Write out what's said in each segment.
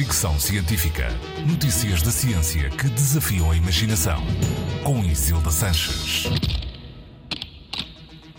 Fricção Científica. Notícias da ciência que desafiam a imaginação. Com Isilda Sanches.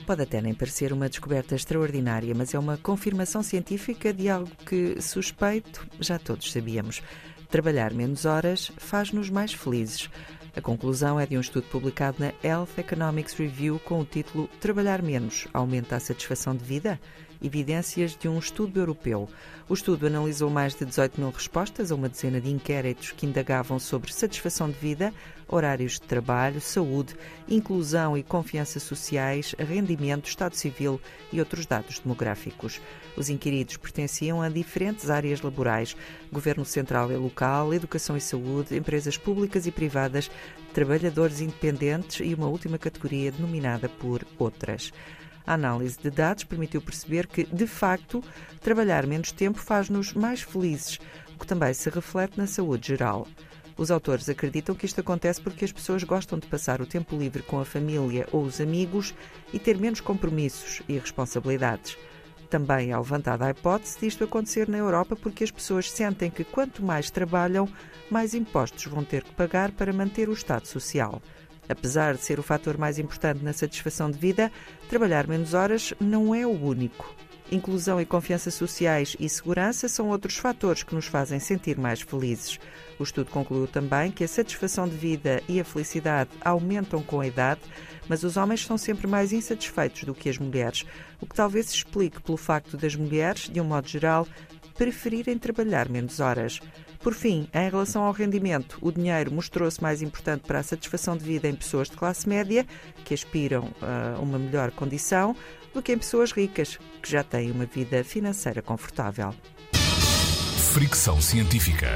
Pode até nem parecer uma descoberta extraordinária, mas é uma confirmação científica de algo que, suspeito, já todos sabíamos. Trabalhar menos horas faz-nos mais felizes. A conclusão é de um estudo publicado na Health Economics Review com o título Trabalhar menos aumenta a satisfação de vida? evidências de um estudo europeu. O estudo analisou mais de 18 mil respostas a uma dezena de inquéritos que indagavam sobre satisfação de vida, horários de trabalho, saúde, inclusão e confiança sociais, rendimento, estado civil e outros dados demográficos. Os inquiridos pertenciam a diferentes áreas laborais: governo central e local, educação e saúde, empresas públicas e privadas, trabalhadores independentes e uma última categoria denominada por outras. A análise de dados permitiu perceber que, de facto, trabalhar menos tempo faz-nos mais felizes, o que também se reflete na saúde geral. Os autores acreditam que isto acontece porque as pessoas gostam de passar o tempo livre com a família ou os amigos e ter menos compromissos e responsabilidades. Também é levantada a hipótese disto acontecer na Europa porque as pessoas sentem que quanto mais trabalham, mais impostos vão ter que pagar para manter o Estado social. Apesar de ser o fator mais importante na satisfação de vida, trabalhar menos horas não é o único. Inclusão e confiança sociais e segurança são outros fatores que nos fazem sentir mais felizes. O estudo concluiu também que a satisfação de vida e a felicidade aumentam com a idade, mas os homens são sempre mais insatisfeitos do que as mulheres, o que talvez se explique pelo facto das mulheres, de um modo geral, preferirem trabalhar menos horas. Por fim, em relação ao rendimento, o dinheiro mostrou-se mais importante para a satisfação de vida em pessoas de classe média, que aspiram a uma melhor condição, do que em pessoas ricas, que já têm uma vida financeira confortável. Fricção científica.